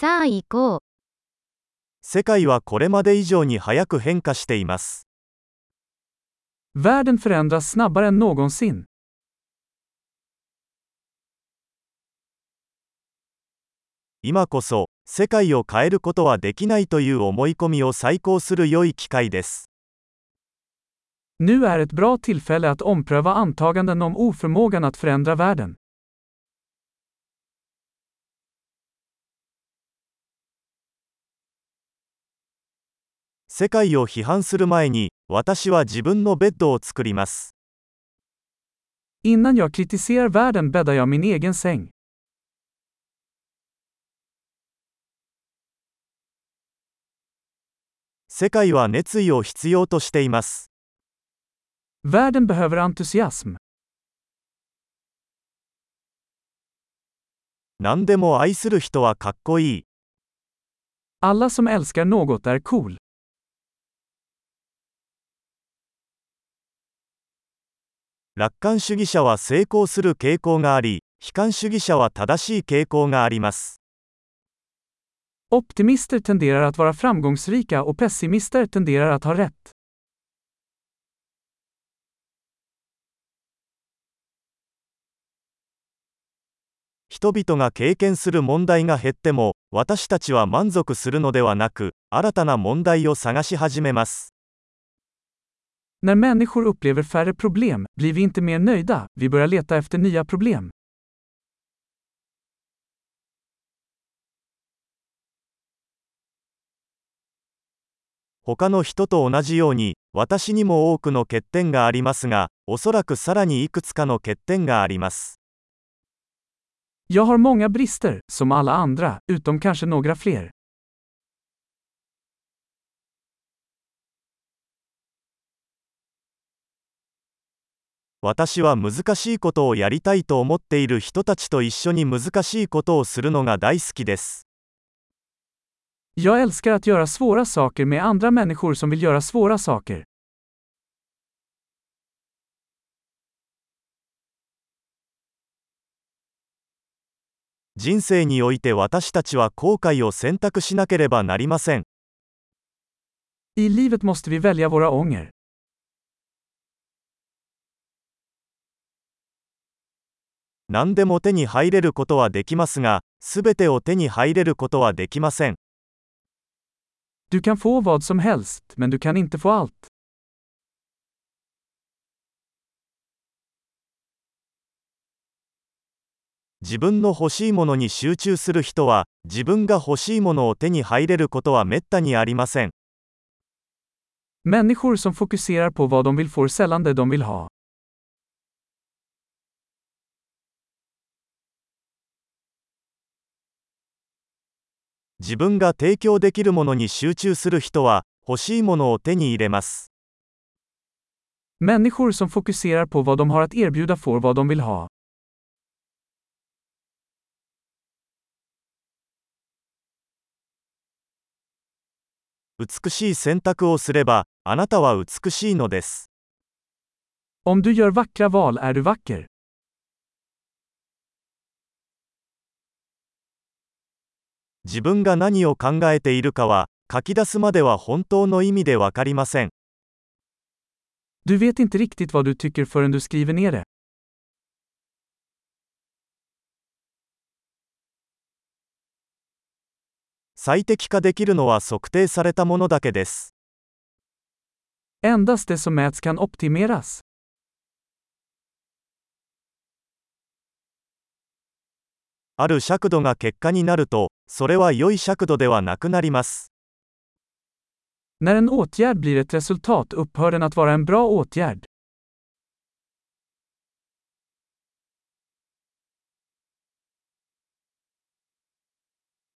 さあ行こう。世界はこれまで以上に早く変化しています。Världen förändras snabbare än någonsin. 今こそ、世界を変えることはできないという思い込みを再考する良い機会です。Nu är ett bra tillfälle att ompröva antaganden om oförmågan att förändra världen. 世界を批判する前に、私は自分のベッドを作ります。Innan jag kritiserar världen bäddar jag min egen säng. 世界は熱意を必要としています。Världen behöver entusiasm. 何でも愛する人はかっこいい。Alla som älskar något är cool. 楽観主義者は成功する傾向があり、悲観主義者は正しい傾向があります。Optimister tenderar att vara framgångsrika och pessimister tenderar att ha rätt. 人々が経験する問題が減っても、私たちは満足するのではなく、新たな問題を探し始めます。När människor upplever färre problem blir vi inte mer nöjda, vi börjar leta efter nya problem. Jag har många brister, som alla andra, utom kanske några fler. 私は難しいことをやりたいと思っている人たちと一緒に難しいことをするのが大好きです。人生において私たちは後悔を選択しなければなりません。何でも手に入れることはできますが、すべてを手に入れることはできません。Du kan få vad som helst, men du kan inte få allt. 自分の欲しいものに集中する人は、自分が欲しいものを手に入れることはめったにありません。Människor som fokuserar på vad de vill får sällan det de vill ha. 自分が提供できるものに集中する人は、欲しいものを手に入れます。Människor som fokuserar på vad de har att erbjuda får vad de vill ha. 美しい選択をすれば、あなたは美しいのです。Om du gör vackra val är du vacker. 自分が何を考えているかは、書き出すまでは本当の意味でわかりません。Du vet inte riktigt vad du tycker förrän du skriver ner det. 最適化できるのは測定されたものだけです。Endast det som mäts kan optimeras. ある尺度が結果になると、それは良い尺度ではなくなります。När en åtgärd blir ett resultat upphör den att vara en bra åtgärd.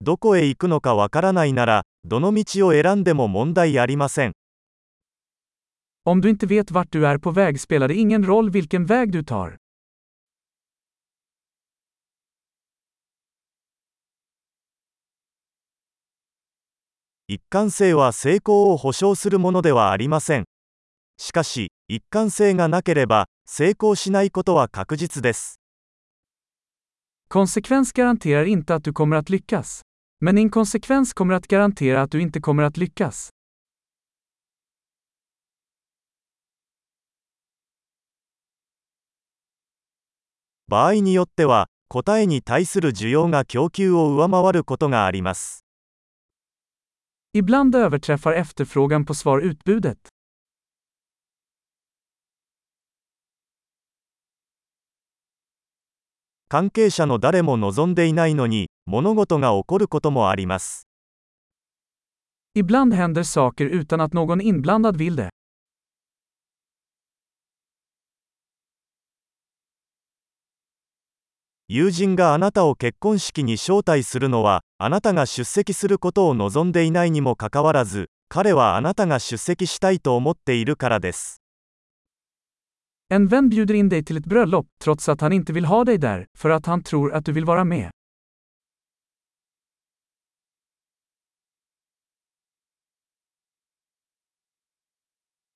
どこへ行くのかわからないなら、どの道を選んでも問題ありません。Om du inte vet vart du är på väg spelar det ingen roll vilken väg du tar. 一貫性は成功を保証するものではありません。しかし、一貫性がなければ、成功しないことは確実です。Konsekvens garanterar inte att du kommer att lyckas. Men inkonsekvens kommer att garantera att du inte kommer att lyckas. 場合によっては答えに対する需要が供給を上回ることがあります Ibland överträffar efterfrågan på svar utbudet. 関係者の誰も望んでいないのに物事が起こることもあります Ibland händer saker utan att någon inblandad vill det. 友人があなたを結婚式に招待するのはあなたが出席することを望んでいないにもかかわらず彼はあなたが出席したいと思っているからです。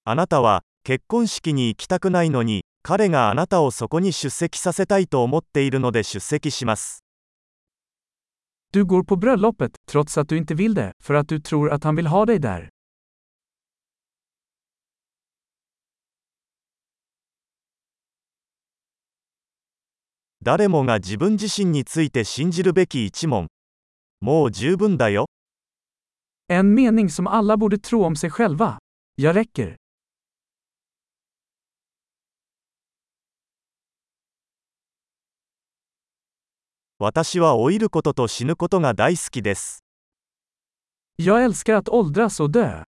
あなたは結婚式に行きたくないのに彼があなたをそこに出席させたいと思っているので出席します。Du går på bröllopet, trots att du inte vill det, för att du tror att han vill ha dig där. 誰もが自分自身について信じるべき一問もう十分だよ En mening som alla borde tro om sig själva. Jag räcker. 私は老いることと死ぬことが大好きです Jag älskar att åldras och dö.